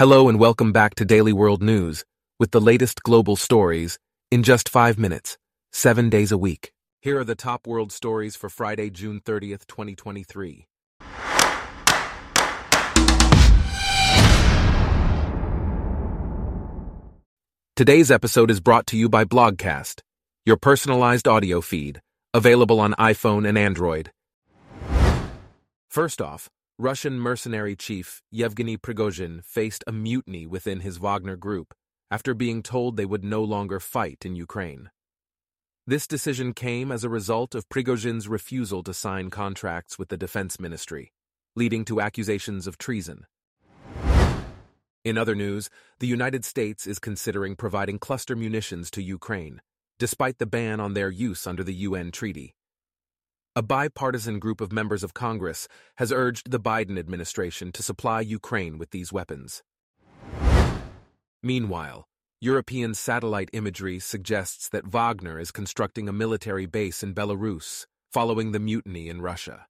Hello and welcome back to Daily World News with the latest global stories in just five minutes, seven days a week. Here are the top world stories for Friday, June 30th, 2023. Today's episode is brought to you by Blogcast, your personalized audio feed, available on iPhone and Android. First off, Russian mercenary chief Yevgeny Prigozhin faced a mutiny within his Wagner group after being told they would no longer fight in Ukraine. This decision came as a result of Prigozhin's refusal to sign contracts with the defense ministry, leading to accusations of treason. In other news, the United States is considering providing cluster munitions to Ukraine, despite the ban on their use under the UN treaty. A bipartisan group of members of Congress has urged the Biden administration to supply Ukraine with these weapons. Meanwhile, European satellite imagery suggests that Wagner is constructing a military base in Belarus following the mutiny in Russia.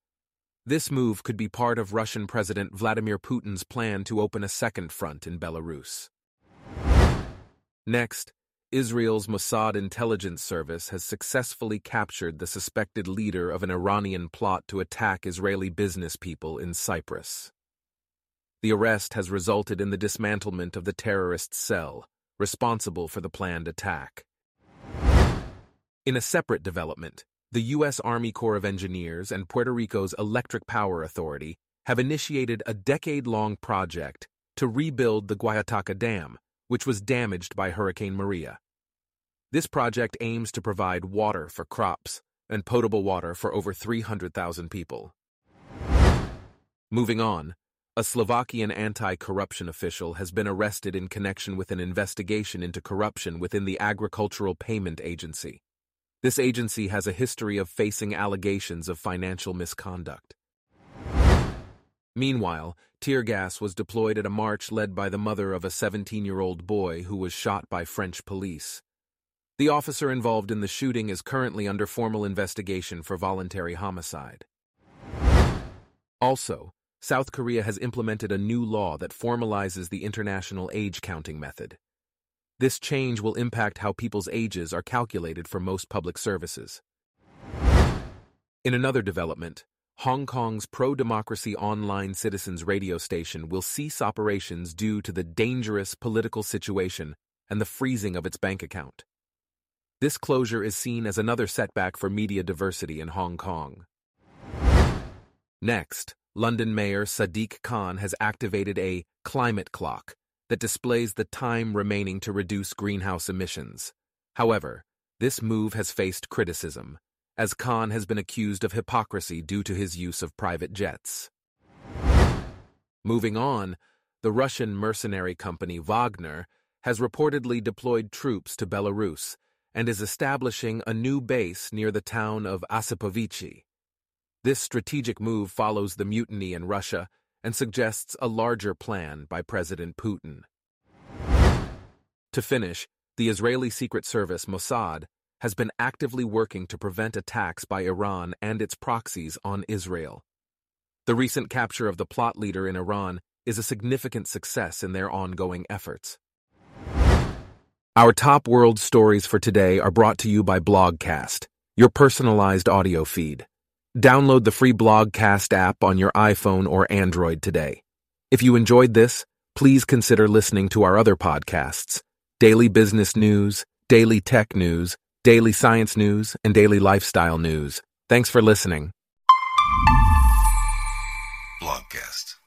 This move could be part of Russian President Vladimir Putin's plan to open a second front in Belarus. Next, Israel's Mossad intelligence service has successfully captured the suspected leader of an Iranian plot to attack Israeli business people in Cyprus. The arrest has resulted in the dismantlement of the terrorist cell, responsible for the planned attack. In a separate development, the U.S. Army Corps of Engineers and Puerto Rico's Electric Power Authority have initiated a decade-long project to rebuild the Guajataca Dam, which was damaged by Hurricane Maria. This project aims to provide water for crops and potable water for over 300,000 people. Moving on, a Slovakian anti-corruption official has been arrested in connection with an investigation into corruption within the Agricultural Payment Agency. This agency has a history of facing allegations of financial misconduct. Meanwhile, tear gas was deployed at a march led by the mother of a 17-year-old boy who was shot by French police. The officer involved in the shooting is currently under formal investigation for voluntary homicide. Also, South Korea has implemented a new law that formalizes the international age counting method. This change will impact how people's ages are calculated for most public services. In another development, Hong Kong's pro-democracy online citizens radio station will cease operations due to the dangerous political situation and the freezing of its bank account. This closure is seen as another setback for media diversity in Hong Kong. Next, London Mayor Sadiq Khan has activated a climate clock that displays the time remaining to reduce greenhouse emissions. However, this move has faced criticism, as Khan has been accused of hypocrisy due to his use of private jets. Moving on, the Russian mercenary company Wagner has reportedly deployed troops to Belarus and is establishing a new base near the town of Osipovichi. This strategic move follows the mutiny in Russia and suggests a larger plan by President Putin. To finish, the Israeli Secret Service Mossad has been actively working to prevent attacks by Iran and its proxies on Israel. The recent capture of the plot leader in Iran is a significant success in their ongoing efforts. Our top world stories for today are brought to you by Blogcast, your personalized audio feed. Download the free Blogcast app on your iPhone or Android today. If you enjoyed this, please consider listening to our other podcasts Daily Business News, Daily Tech News, daily science news, and daily lifestyle news. Thanks for listening. Blogcast.